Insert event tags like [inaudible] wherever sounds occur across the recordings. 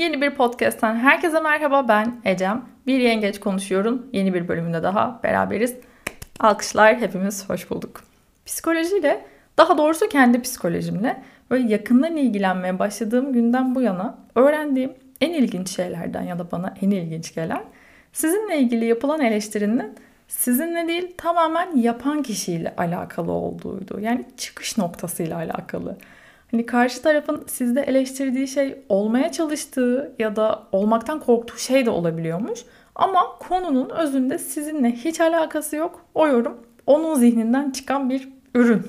Yeni bir podcast'ten herkese merhaba ben Ecem. Bir yengeç konuşuyorum. Yeni bir bölümünde daha beraberiz. Alkışlar hepimiz hoş bulduk. Psikolojiyle daha doğrusu kendi psikolojimle böyle yakından ilgilenmeye başladığım günden bu yana öğrendiğim en ilginç şeylerden ya da bana en ilginç gelen sizinle ilgili yapılan eleştirinin sizinle değil tamamen yapan kişiyle alakalı olduğuydu. Yani çıkış noktasıyla alakalı. Hani karşı tarafın sizde eleştirdiği şey olmaya çalıştığı ya da olmaktan korktuğu şey de olabiliyormuş. Ama konunun özünde sizinle hiç alakası yok. O yorum onun zihninden çıkan bir ürün.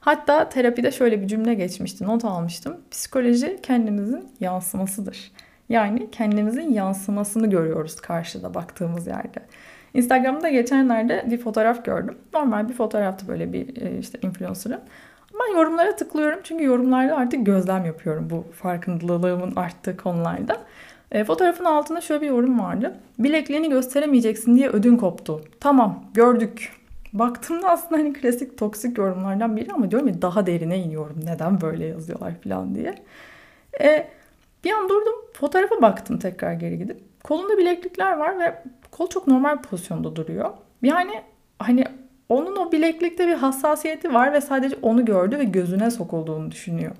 Hatta terapide şöyle bir cümle geçmişti, not almıştım. Psikoloji kendimizin yansımasıdır. Yani kendimizin yansımasını görüyoruz karşıda baktığımız yerde. Instagram'da geçenlerde bir fotoğraf gördüm. Normal bir fotoğraftı böyle bir e, işte influencer'ın. Ben yorumlara tıklıyorum çünkü yorumlarda artık gözlem yapıyorum bu farkındalığımın arttığı konularda. E, fotoğrafın altında şöyle bir yorum vardı. Bilekliğini gösteremeyeceksin diye ödün koptu. Tamam gördük. Baktığımda aslında hani klasik toksik yorumlardan biri ama diyorum ya daha derine iniyorum. Neden böyle yazıyorlar falan diye. E, bir an durdum fotoğrafa baktım tekrar geri gidip. Kolunda bileklikler var ve kol çok normal bir pozisyonda duruyor. Yani hani onun o bileklikte bir hassasiyeti var ve sadece onu gördü ve gözüne sokulduğunu düşünüyor.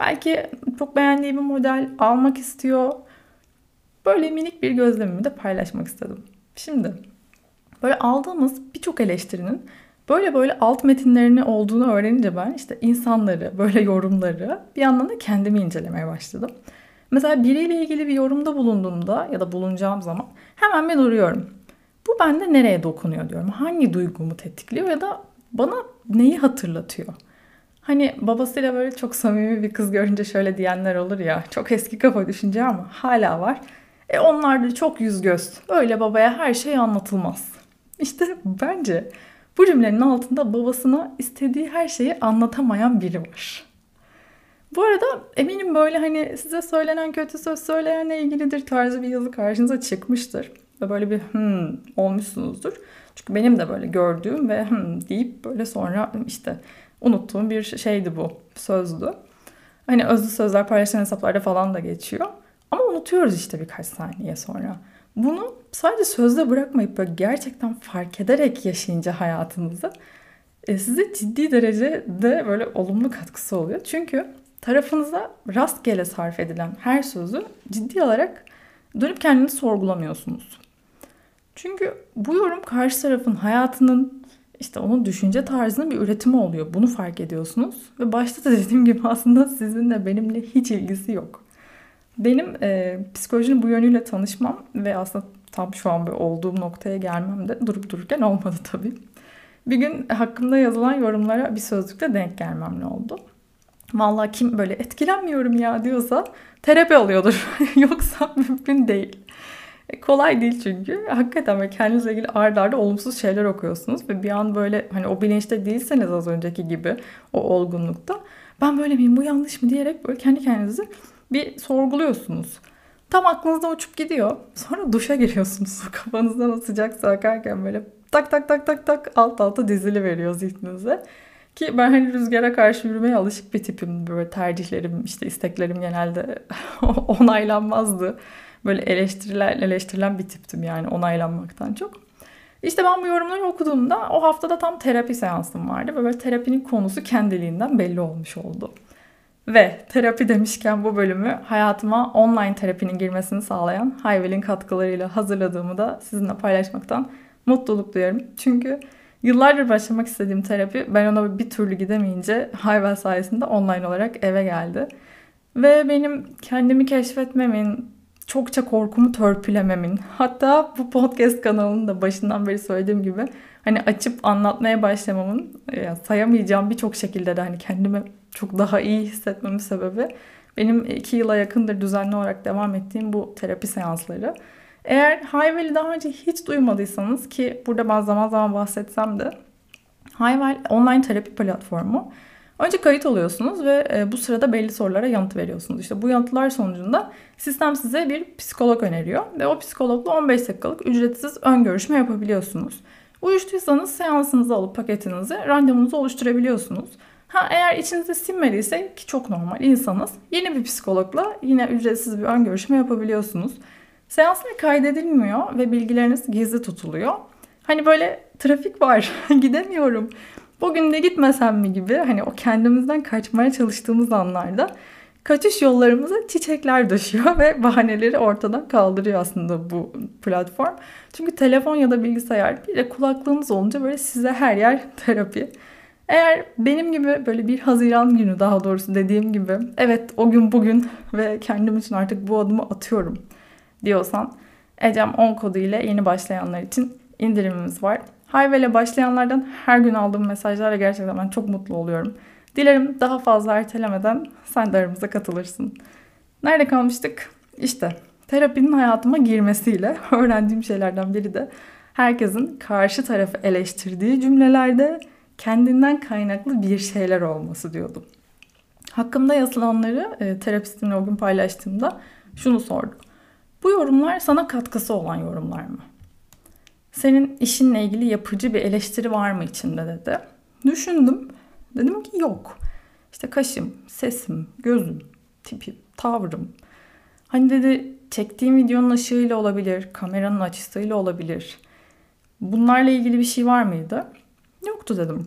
Belki çok beğendiği bir model almak istiyor. Böyle minik bir gözlemimi de paylaşmak istedim. Şimdi böyle aldığımız birçok eleştirinin böyle böyle alt metinlerini olduğunu öğrenince ben işte insanları, böyle yorumları bir yandan da kendimi incelemeye başladım. Mesela biriyle ilgili bir yorumda bulunduğumda ya da bulunacağım zaman hemen bir duruyorum. Bu bende nereye dokunuyor diyorum. Hangi duygumu tetikliyor ya da bana neyi hatırlatıyor? Hani babasıyla böyle çok samimi bir kız görünce şöyle diyenler olur ya. Çok eski kafa düşünce ama hala var. E onlar da çok yüz göz. Öyle babaya her şey anlatılmaz. İşte bence bu cümlenin altında babasına istediği her şeyi anlatamayan biri var. Bu arada eminim böyle hani size söylenen kötü söz söyleyenle ilgilidir tarzı bir yazı karşınıza çıkmıştır. Ve böyle bir hmm olmuşsunuzdur. Çünkü benim de böyle gördüğüm ve hmm deyip böyle sonra işte unuttuğum bir şeydi bu. Sözdü. Hani özlü sözler paylaşılan hesaplarda falan da geçiyor. Ama unutuyoruz işte birkaç saniye sonra. Bunu sadece sözde bırakmayıp böyle gerçekten fark ederek yaşayınca hayatınızı e, size ciddi derecede böyle olumlu katkısı oluyor. Çünkü tarafınıza rastgele sarf edilen her sözü ciddi alarak dönüp kendinizi sorgulamıyorsunuz. Çünkü bu yorum karşı tarafın hayatının işte onun düşünce tarzının bir üretimi oluyor. Bunu fark ediyorsunuz. Ve başta da dediğim gibi aslında sizinle benimle hiç ilgisi yok. Benim e, psikolojinin bu yönüyle tanışmam ve aslında tam şu an olduğum noktaya gelmem de durup dururken olmadı tabii. Bir gün hakkımda yazılan yorumlara bir sözlükte denk gelmemle oldu. Vallahi kim böyle etkilenmiyorum ya diyorsa terapi alıyordur. [laughs] Yoksa mümkün değil. E, kolay değil çünkü. Hakikaten böyle kendinizle ilgili arda olumsuz şeyler okuyorsunuz ve bir an böyle hani o bilinçte değilseniz az önceki gibi o olgunlukta ben böyle miyim bu yanlış mı diyerek böyle kendi kendinizi bir sorguluyorsunuz. Tam aklınızda uçup gidiyor. Sonra duşa giriyorsunuz. [laughs] Kafanızdan o sıcak su akarken böyle tak tak tak tak tak alt alta dizili veriyor zihninize. Ki ben hani rüzgara karşı yürümeye alışık bir tipim. Böyle tercihlerim, işte isteklerim genelde [laughs] onaylanmazdı. Böyle eleştirilen, eleştirilen bir tiptim yani onaylanmaktan çok. İşte ben bu yorumları okuduğumda o haftada tam terapi seansım vardı. Ve böyle terapinin konusu kendiliğinden belli olmuş oldu. Ve terapi demişken bu bölümü hayatıma online terapinin girmesini sağlayan Hayvel'in katkılarıyla hazırladığımı da sizinle paylaşmaktan mutluluk duyarım. Çünkü Yıllardır başlamak istediğim terapi ben ona bir türlü gidemeyince Hayvel sayesinde online olarak eve geldi. Ve benim kendimi keşfetmemin, çokça korkumu törpülememin, hatta bu podcast kanalının da başından beri söylediğim gibi hani açıp anlatmaya başlamamın yani sayamayacağım birçok şekilde de hani kendimi çok daha iyi hissetmemin sebebi benim iki yıla yakındır düzenli olarak devam ettiğim bu terapi seansları. Eğer Hayvel'i daha önce hiç duymadıysanız ki burada ben zaman zaman bahsetsem de Hayvel online terapi platformu. Önce kayıt oluyorsunuz ve e, bu sırada belli sorulara yanıt veriyorsunuz. İşte bu yanıtlar sonucunda sistem size bir psikolog öneriyor ve o psikologla 15 dakikalık ücretsiz ön görüşme yapabiliyorsunuz. Uyuştuysanız seansınızı alıp paketinizi, randevunuzu oluşturabiliyorsunuz. Ha eğer içinize sinmediyse ki çok normal insanız. Yeni bir psikologla yine ücretsiz bir ön görüşme yapabiliyorsunuz. Seanslar kaydedilmiyor ve bilgileriniz gizli tutuluyor. Hani böyle trafik var [laughs] gidemiyorum. Bugün de gitmesem mi gibi hani o kendimizden kaçmaya çalıştığımız anlarda kaçış yollarımıza çiçekler döşüyor [laughs] ve bahaneleri ortadan kaldırıyor aslında bu platform. Çünkü telefon ya da bilgisayar bir de kulaklığınız olunca böyle size her yer [laughs] terapi. Eğer benim gibi böyle bir Haziran günü daha doğrusu dediğim gibi evet o gün bugün ve kendim için artık bu adımı atıyorum diyorsan Ecem 10 kodu ile yeni başlayanlar için indirimimiz var. Hayve ile başlayanlardan her gün aldığım mesajlarla gerçekten ben çok mutlu oluyorum. Dilerim daha fazla ertelemeden sen de aramıza katılırsın. Nerede kalmıştık? İşte terapinin hayatıma girmesiyle [laughs] öğrendiğim şeylerden biri de herkesin karşı tarafı eleştirdiği cümlelerde kendinden kaynaklı bir şeyler olması diyordum. Hakkımda yazılanları e, terapistimle o gün paylaştığımda şunu sordum. Bu yorumlar sana katkısı olan yorumlar mı? Senin işinle ilgili yapıcı bir eleştiri var mı içinde dedi. Düşündüm. Dedim ki yok. İşte kaşım, sesim, gözüm, tipim, tavrım. Hani dedi çektiğim videonun ışığıyla olabilir, kameranın açısıyla olabilir. Bunlarla ilgili bir şey var mıydı? Yoktu dedim.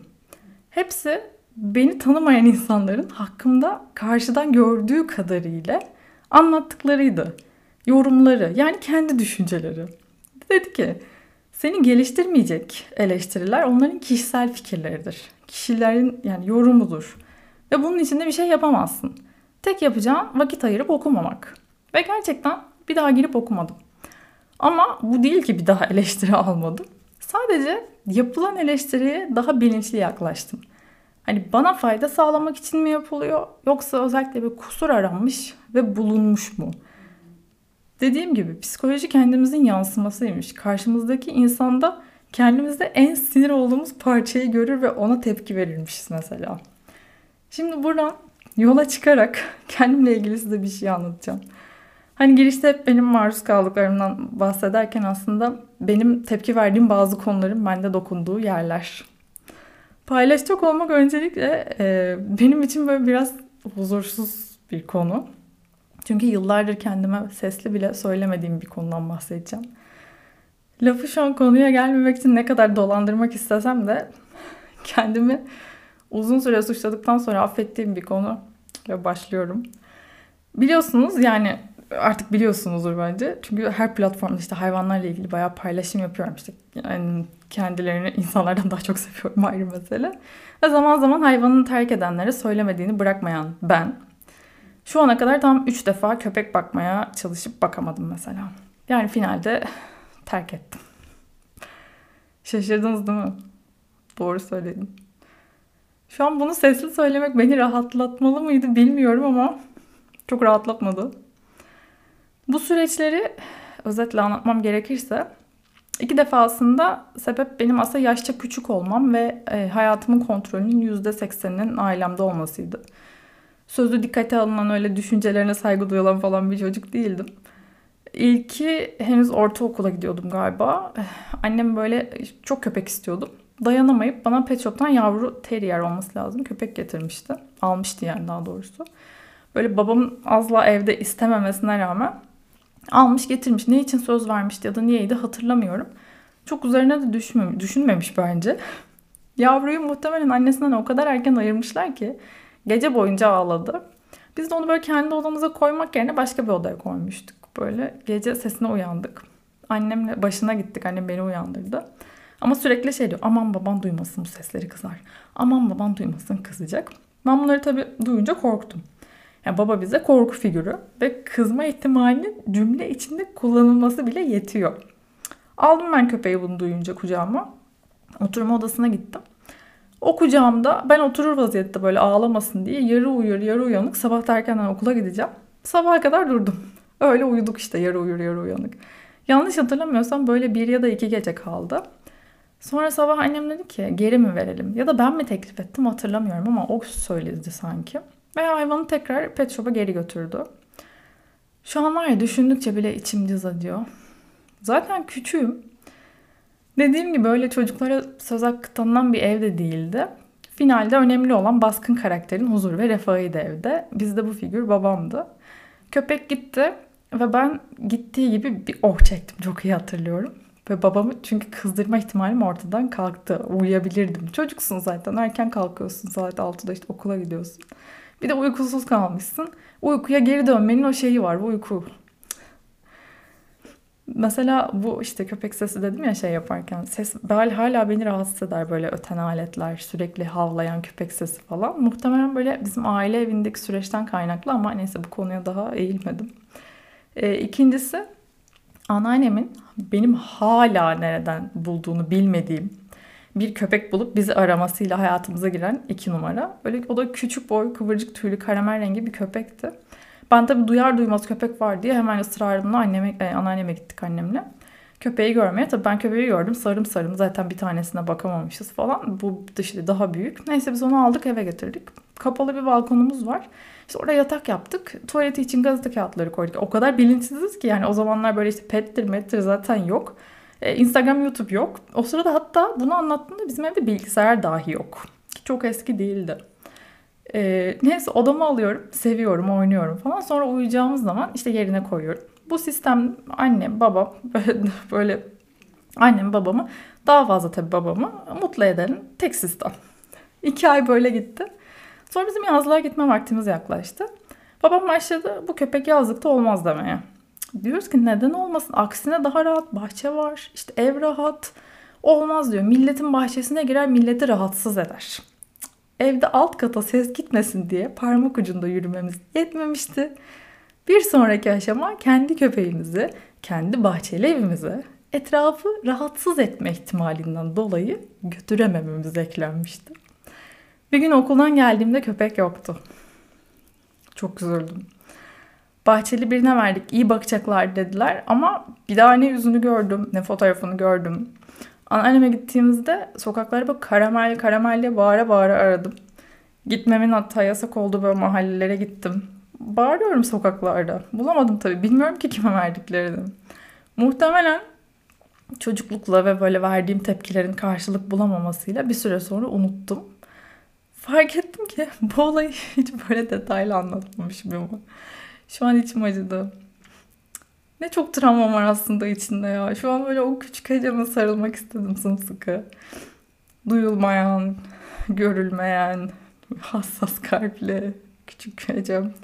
Hepsi beni tanımayan insanların hakkımda karşıdan gördüğü kadarıyla anlattıklarıydı. Yorumları yani kendi düşünceleri. Dedi ki seni geliştirmeyecek eleştiriler onların kişisel fikirleridir. Kişilerin yani yorumudur. Ve bunun içinde bir şey yapamazsın. Tek yapacağın vakit ayırıp okumamak. Ve gerçekten bir daha girip okumadım. Ama bu değil ki bir daha [laughs] eleştiri almadım. Sadece yapılan eleştiriye daha bilinçli yaklaştım. Hani bana fayda sağlamak için mi yapılıyor yoksa özellikle bir kusur aranmış ve bulunmuş mu? Dediğim gibi psikoloji kendimizin yansımasıymış. Karşımızdaki insanda kendimizde en sinir olduğumuz parçayı görür ve ona tepki verirmişiz mesela. Şimdi buradan yola çıkarak [laughs] kendimle ilgili size bir şey anlatacağım. Hani girişte hep benim maruz kaldıklarımdan bahsederken aslında benim tepki verdiğim bazı konuların bende dokunduğu yerler. Paylaşacak olmak öncelikle e, benim için böyle biraz huzursuz bir konu. Çünkü yıllardır kendime sesli bile söylemediğim bir konudan bahsedeceğim. Lafı şu an konuya gelmemek için ne kadar dolandırmak istesem de kendimi uzun süre suçladıktan sonra affettiğim bir konu ve başlıyorum. Biliyorsunuz yani artık biliyorsunuzdur bence. Çünkü her platformda işte hayvanlarla ilgili bayağı paylaşım yapıyorum. İşte yani kendilerini insanlardan daha çok seviyorum ayrı mesele. Ve zaman zaman hayvanını terk edenlere söylemediğini bırakmayan ben. Şu ana kadar tam 3 defa köpek bakmaya çalışıp bakamadım mesela. Yani finalde terk ettim. Şaşırdınız değil mi? Doğru söyledim. Şu an bunu sesli söylemek beni rahatlatmalı mıydı bilmiyorum ama çok rahatlatmadı. Bu süreçleri özetle anlatmam gerekirse iki defasında sebep benim aslında yaşça küçük olmam ve e, hayatımın kontrolünün %80'inin ailemde olmasıydı. Sözü dikkate alınan öyle düşüncelerine saygı duyulan falan bir çocuk değildim. İlki henüz ortaokula gidiyordum galiba. Annem böyle çok köpek istiyordum. Dayanamayıp bana pet shop'tan yavru terrier olması lazım. Köpek getirmişti. Almıştı yani daha doğrusu. Böyle babamın azla evde istememesine rağmen almış getirmiş. Ne için söz vermişti ya da niyeydi hatırlamıyorum. Çok üzerine de düşünmemiş, düşünmemiş bence. [laughs] Yavruyu muhtemelen annesinden o kadar erken ayırmışlar ki gece boyunca ağladı. Biz de onu böyle kendi odamıza koymak yerine başka bir odaya koymuştuk. Böyle gece sesine uyandık. Annemle başına gittik. Annem beni uyandırdı. Ama sürekli şey diyor. Aman baban duymasın bu sesleri kızar. Aman baban duymasın kızacak. Ben bunları tabii duyunca korktum. Yani baba bize korku figürü ve kızma ihtimalinin cümle içinde kullanılması bile yetiyor. Aldım ben köpeği bunu duyunca kucağıma. Oturma odasına gittim. O ben oturur vaziyette böyle ağlamasın diye yarı uyur yarı uyanık sabah erkenden okula gideceğim. Sabaha kadar durdum. [laughs] Öyle uyuduk işte yarı uyur yarı uyanık. Yanlış hatırlamıyorsam böyle bir ya da iki gece kaldı. Sonra sabah annem dedi ki geri mi verelim? Ya da ben mi teklif ettim hatırlamıyorum ama o söyledi sanki. Ve hayvanı tekrar pet shop'a geri götürdü. Şu an var ya düşündükçe bile içim cız acıyor. Zaten küçüğüm. Dediğim gibi öyle çocuklara söz hakkı tanınan bir evde değildi. Finalde önemli olan baskın karakterin huzur ve refahıydı evde. Bizde bu figür babamdı. Köpek gitti ve ben gittiği gibi bir oh çektim. Çok iyi hatırlıyorum. Ve babamı çünkü kızdırma ihtimalim ortadan kalktı. Uyuyabilirdim. Çocuksun zaten. Erken kalkıyorsun. Saat 6'da işte okula gidiyorsun. Bir de uykusuz kalmışsın. Uykuya geri dönmenin o şeyi var. Bu uyku. Mesela bu işte köpek sesi dedim ya şey yaparken ses hala beni rahatsız eder böyle öten aletler sürekli havlayan köpek sesi falan. Muhtemelen böyle bizim aile evindeki süreçten kaynaklı ama neyse bu konuya daha eğilmedim. Ee, ikincisi anneannemin benim hala nereden bulduğunu bilmediğim bir köpek bulup bizi aramasıyla hayatımıza giren iki numara. Böyle o da küçük boy, kıvırcık tüylü, karamel rengi bir köpekti. Ben tabii duyar duymaz köpek var diye hemen ısrarımla anneme, e, anneanneme gittik annemle. Köpeği görmeye. Tabii ben köpeği gördüm. Sarım sarım. Zaten bir tanesine bakamamışız falan. Bu dışı daha büyük. Neyse biz onu aldık eve getirdik. Kapalı bir balkonumuz var. İşte orada yatak yaptık. Tuvaleti için gazete kağıtları koyduk. O kadar bilinçsiziz ki yani o zamanlar böyle işte pettir mettir zaten yok. Ee, Instagram, YouTube yok. O sırada hatta bunu anlattığımda bizim evde bilgisayar dahi yok. Çok eski değildi. Ee, neyse odama alıyorum, seviyorum, oynuyorum falan. Sonra uyuyacağımız zaman işte yerine koyuyorum. Bu sistem annem, babam böyle, [laughs] böyle annem babamı daha fazla tabii babamı mutlu eden tek sistem. [laughs] İki ay böyle gitti. Sonra bizim yazlığa gitme vaktimiz yaklaştı. Babam başladı bu köpek yazlıkta olmaz demeye. Diyoruz ki neden olmasın? Aksine daha rahat bahçe var. İşte ev rahat. Olmaz diyor. Milletin bahçesine girer milleti rahatsız eder. Evde alt kata ses gitmesin diye parmak ucunda yürümemiz yetmemişti. Bir sonraki aşama kendi köpeğimizi, kendi bahçeli evimize etrafı rahatsız etme ihtimalinden dolayı götüremememiz eklenmişti. Bir gün okuldan geldiğimde köpek yoktu. Çok üzüldüm. Bahçeli birine verdik. iyi bakacaklar dediler ama bir daha ne yüzünü gördüm ne fotoğrafını gördüm. Anneanneme gittiğimizde sokaklara bak karamel karamel diye bağıra bağıra aradım. Gitmemin hatta yasak olduğu böyle mahallelere gittim. Bağırıyorum sokaklarda. Bulamadım tabii. Bilmiyorum ki kime verdiklerini. Muhtemelen çocuklukla ve böyle verdiğim tepkilerin karşılık bulamamasıyla bir süre sonra unuttum. Fark ettim ki [laughs] bu olayı hiç böyle detaylı anlatmamışım ama. Şu an içim acıdı. Ne çok travma var aslında içinde ya. Şu an böyle o küçük heceme sarılmak istedim sımsıkı. Duyulmayan, görülmeyen, hassas kalpli küçük hecem.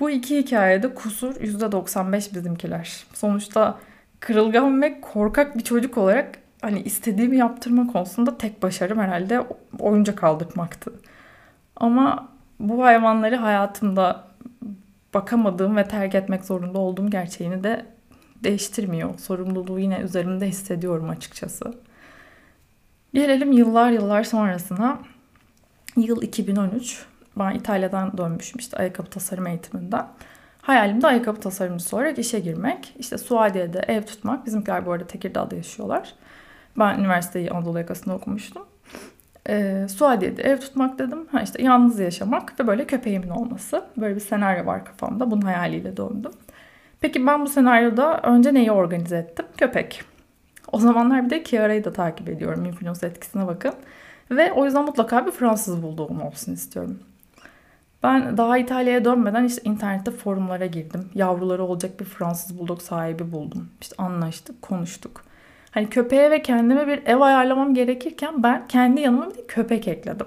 Bu iki hikayede kusur %95 bizimkiler. Sonuçta kırılgan ve korkak bir çocuk olarak hani istediğimi yaptırma konusunda tek başarım herhalde oyuncak aldırmaktı. Ama bu hayvanları hayatımda bakamadığım ve terk etmek zorunda olduğum gerçeğini de değiştirmiyor. Sorumluluğu yine üzerimde hissediyorum açıkçası. Gelelim yıllar yıllar sonrasına. Yıl 2013. Ben İtalya'dan dönmüşüm işte ayakkabı tasarım eğitiminden. Hayalimde ayakkabı tasarımcısı olarak işe girmek. İşte Suadiye'de ev tutmak. Bizimkiler bu arada Tekirdağ'da yaşıyorlar. Ben üniversiteyi Anadolu yakasında okumuştum. Ee, Suadiye'de ev tutmak dedim. Ha işte yalnız yaşamak ve böyle köpeğimin olması. Böyle bir senaryo var kafamda. Bunun hayaliyle döndüm. Peki ben bu senaryoda önce neyi organize ettim? Köpek. O zamanlar bir de Kiara'yı da takip ediyorum. Influence etkisine bakın. Ve o yüzden mutlaka bir Fransız bulduğum olsun istiyorum. Ben daha İtalya'ya dönmeden işte internette forumlara girdim. Yavruları olacak bir Fransız bulduk sahibi buldum. İşte anlaştık, konuştuk. Hani köpeğe ve kendime bir ev ayarlamam gerekirken ben kendi yanıma bir köpek ekledim.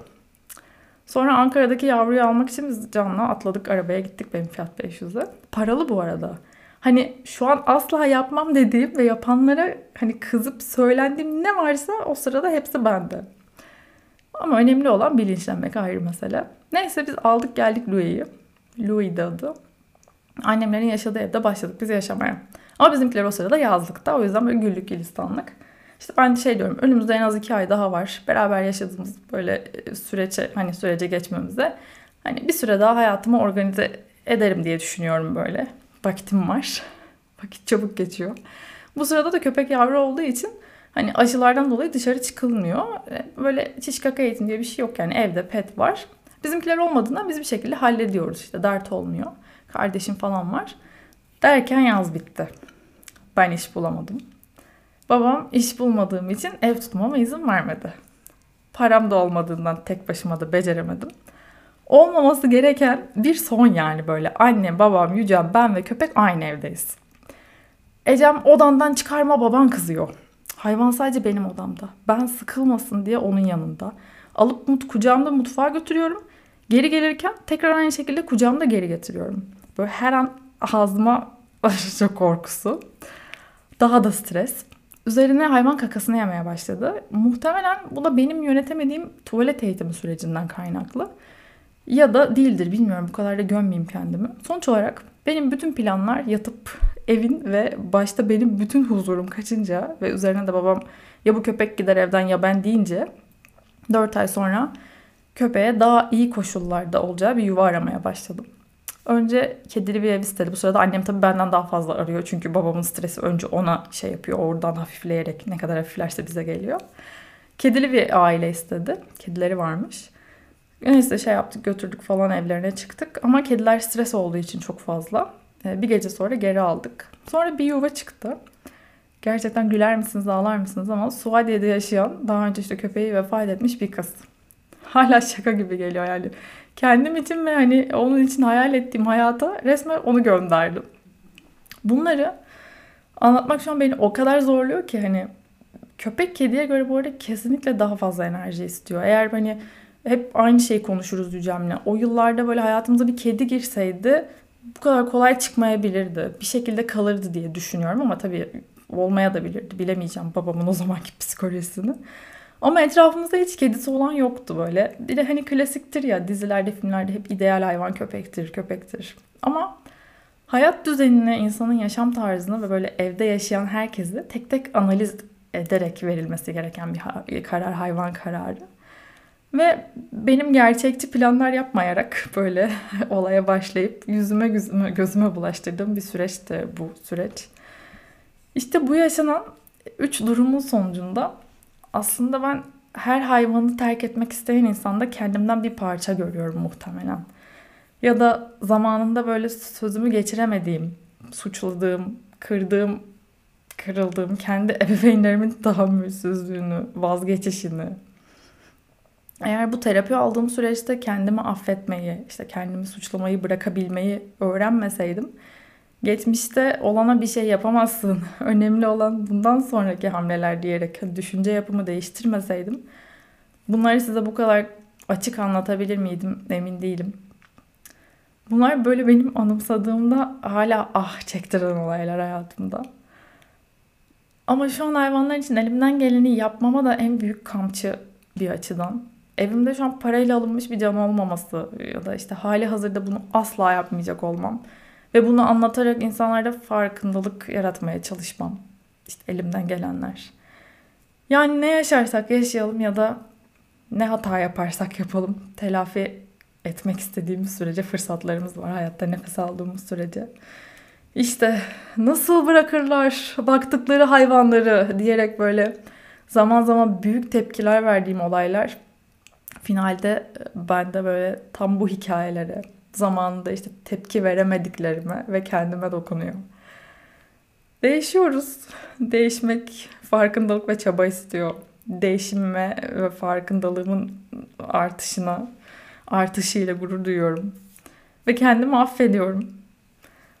Sonra Ankara'daki yavruyu almak için Can'la atladık arabaya gittik benim Fiat 500'e. Paralı bu arada. Hani şu an asla yapmam dediğim ve yapanlara hani kızıp söylendiğim ne varsa o sırada hepsi bende. Ama önemli olan bilinçlenmek ayrı mesele. Neyse biz aldık geldik Louis'i. Louis adı. Annemlerin yaşadığı evde başladık biz yaşamaya. Ama bizimkiler o sırada yazlıkta. O yüzden böyle güllük gülistanlık. İşte ben şey diyorum önümüzde en az iki ay daha var. Beraber yaşadığımız böyle e, sürece hani sürece geçmemize. Hani bir süre daha hayatımı organize ederim diye düşünüyorum böyle. Vaktim var. [laughs] Vakit çabuk geçiyor. Bu sırada da köpek yavru olduğu için hani aşılardan dolayı dışarı çıkılmıyor. E, böyle çiş kaka eğitim diye bir şey yok yani evde pet var. Bizimkiler olmadığından biz bir şekilde hallediyoruz işte dert olmuyor. Kardeşim falan var. Derken yaz bitti. Ben iş bulamadım. Babam iş bulmadığım için ev tutmama izin vermedi. Param da olmadığından tek başıma da beceremedim. Olmaması gereken bir son yani böyle. Annem, babam, Yücem, ben ve köpek aynı evdeyiz. Ecem odandan çıkarma baban kızıyor. Hayvan sadece benim odamda. Ben sıkılmasın diye onun yanında. Alıp mut kucağımda mutfağa götürüyorum. Geri gelirken tekrar aynı şekilde kucağımda geri getiriyorum. Böyle her an ağzıma [laughs] aşırı korkusu. Daha da stres. Üzerine hayvan kakasını yemeye başladı. Muhtemelen bu da benim yönetemediğim tuvalet eğitimi sürecinden kaynaklı. Ya da değildir bilmiyorum bu kadar da gömmeyeyim kendimi. Sonuç olarak benim bütün planlar yatıp evin ve başta benim bütün huzurum kaçınca ve üzerine de babam ya bu köpek gider evden ya ben deyince 4 ay sonra köpeğe daha iyi koşullarda olacağı bir yuva aramaya başladım. Önce kedili bir ev istedi. Bu sırada annem tabii benden daha fazla arıyor. Çünkü babamın stresi önce ona şey yapıyor. Oradan hafifleyerek ne kadar hafiflerse bize geliyor. Kedili bir aile istedi. Kedileri varmış. Neyse şey yaptık götürdük falan evlerine çıktık. Ama kediler stres olduğu için çok fazla. Ee, bir gece sonra geri aldık. Sonra bir yuva çıktı. Gerçekten güler misiniz ağlar mısınız ama Suadiye'de yaşayan daha önce işte köpeği vefat etmiş bir kız. Hala şaka gibi geliyor yani. Kendim için ve hani onun için hayal ettiğim hayata resmen onu gönderdim. Bunları anlatmak şu an beni o kadar zorluyor ki hani köpek kediye göre bu arada kesinlikle daha fazla enerji istiyor. Eğer hani hep aynı şeyi konuşuruz Yücem'le. O yıllarda böyle hayatımıza bir kedi girseydi bu kadar kolay çıkmayabilirdi. Bir şekilde kalırdı diye düşünüyorum ama tabii olmaya da bilirdi. Bilemeyeceğim babamın o zamanki psikolojisini. Ama etrafımızda hiç kedisi olan yoktu böyle. Bir de hani klasiktir ya dizilerde, filmlerde hep ideal hayvan köpektir, köpektir. Ama hayat düzenini, insanın yaşam tarzını ve böyle evde yaşayan herkesi tek tek analiz ederek verilmesi gereken bir karar, hayvan kararı. Ve benim gerçekçi planlar yapmayarak [laughs] böyle olaya başlayıp yüzüme gözüme, gözüme bulaştırdığım bir süreçti bu süreç. İşte bu yaşanan üç durumun sonucunda aslında ben her hayvanı terk etmek isteyen insanda kendimden bir parça görüyorum muhtemelen. Ya da zamanında böyle sözümü geçiremediğim, suçladığım, kırdığım, kırıldığım kendi [laughs] ebeveynlerimin tahammülsüzlüğünü, vazgeçişini, eğer bu terapi aldığım süreçte kendimi affetmeyi, işte kendimi suçlamayı bırakabilmeyi öğrenmeseydim geçmişte olana bir şey yapamazsın. [laughs] Önemli olan bundan sonraki hamleler diyerek düşünce yapımı değiştirmeseydim bunları size bu kadar açık anlatabilir miydim emin değilim. Bunlar böyle benim anımsadığımda hala ah çektiren olaylar hayatımda. Ama şu an hayvanlar için elimden geleni yapmama da en büyük kamçı bir açıdan evimde şu an parayla alınmış bir can olmaması ya da işte hali hazırda bunu asla yapmayacak olmam ve bunu anlatarak insanlarda farkındalık yaratmaya çalışmam. İşte elimden gelenler. Yani ne yaşarsak yaşayalım ya da ne hata yaparsak yapalım telafi etmek istediğimiz sürece fırsatlarımız var hayatta nefes aldığımız sürece. İşte nasıl bırakırlar baktıkları hayvanları diyerek böyle zaman zaman büyük tepkiler verdiğim olaylar finalde e, ben de böyle tam bu hikayelere zamanında işte tepki veremediklerime ve kendime dokunuyor. Değişiyoruz. Değişmek farkındalık ve çaba istiyor. Değişime ve farkındalığımın artışına, artışıyla gurur duyuyorum. Ve kendimi affediyorum.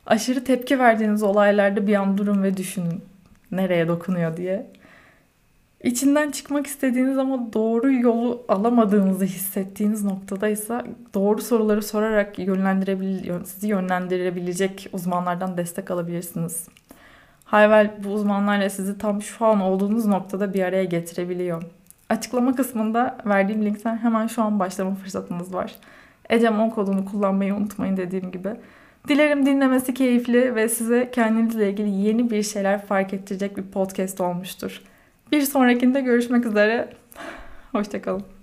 Aşırı tepki verdiğiniz olaylarda bir an durun ve düşünün. Nereye dokunuyor diye. İçinden çıkmak istediğiniz ama doğru yolu alamadığınızı hissettiğiniz noktadaysa doğru soruları sorarak yönlendirebil sizi yönlendirebilecek uzmanlardan destek alabilirsiniz. Hayvel bu uzmanlarla sizi tam şu an olduğunuz noktada bir araya getirebiliyor. Açıklama kısmında verdiğim linkten hemen şu an başlama fırsatınız var. Ecem 10 kodunu kullanmayı unutmayın dediğim gibi. Dilerim dinlemesi keyifli ve size kendinizle ilgili yeni bir şeyler fark ettirecek bir podcast olmuştur. Bir sonrakinde görüşmek üzere. Hoşçakalın.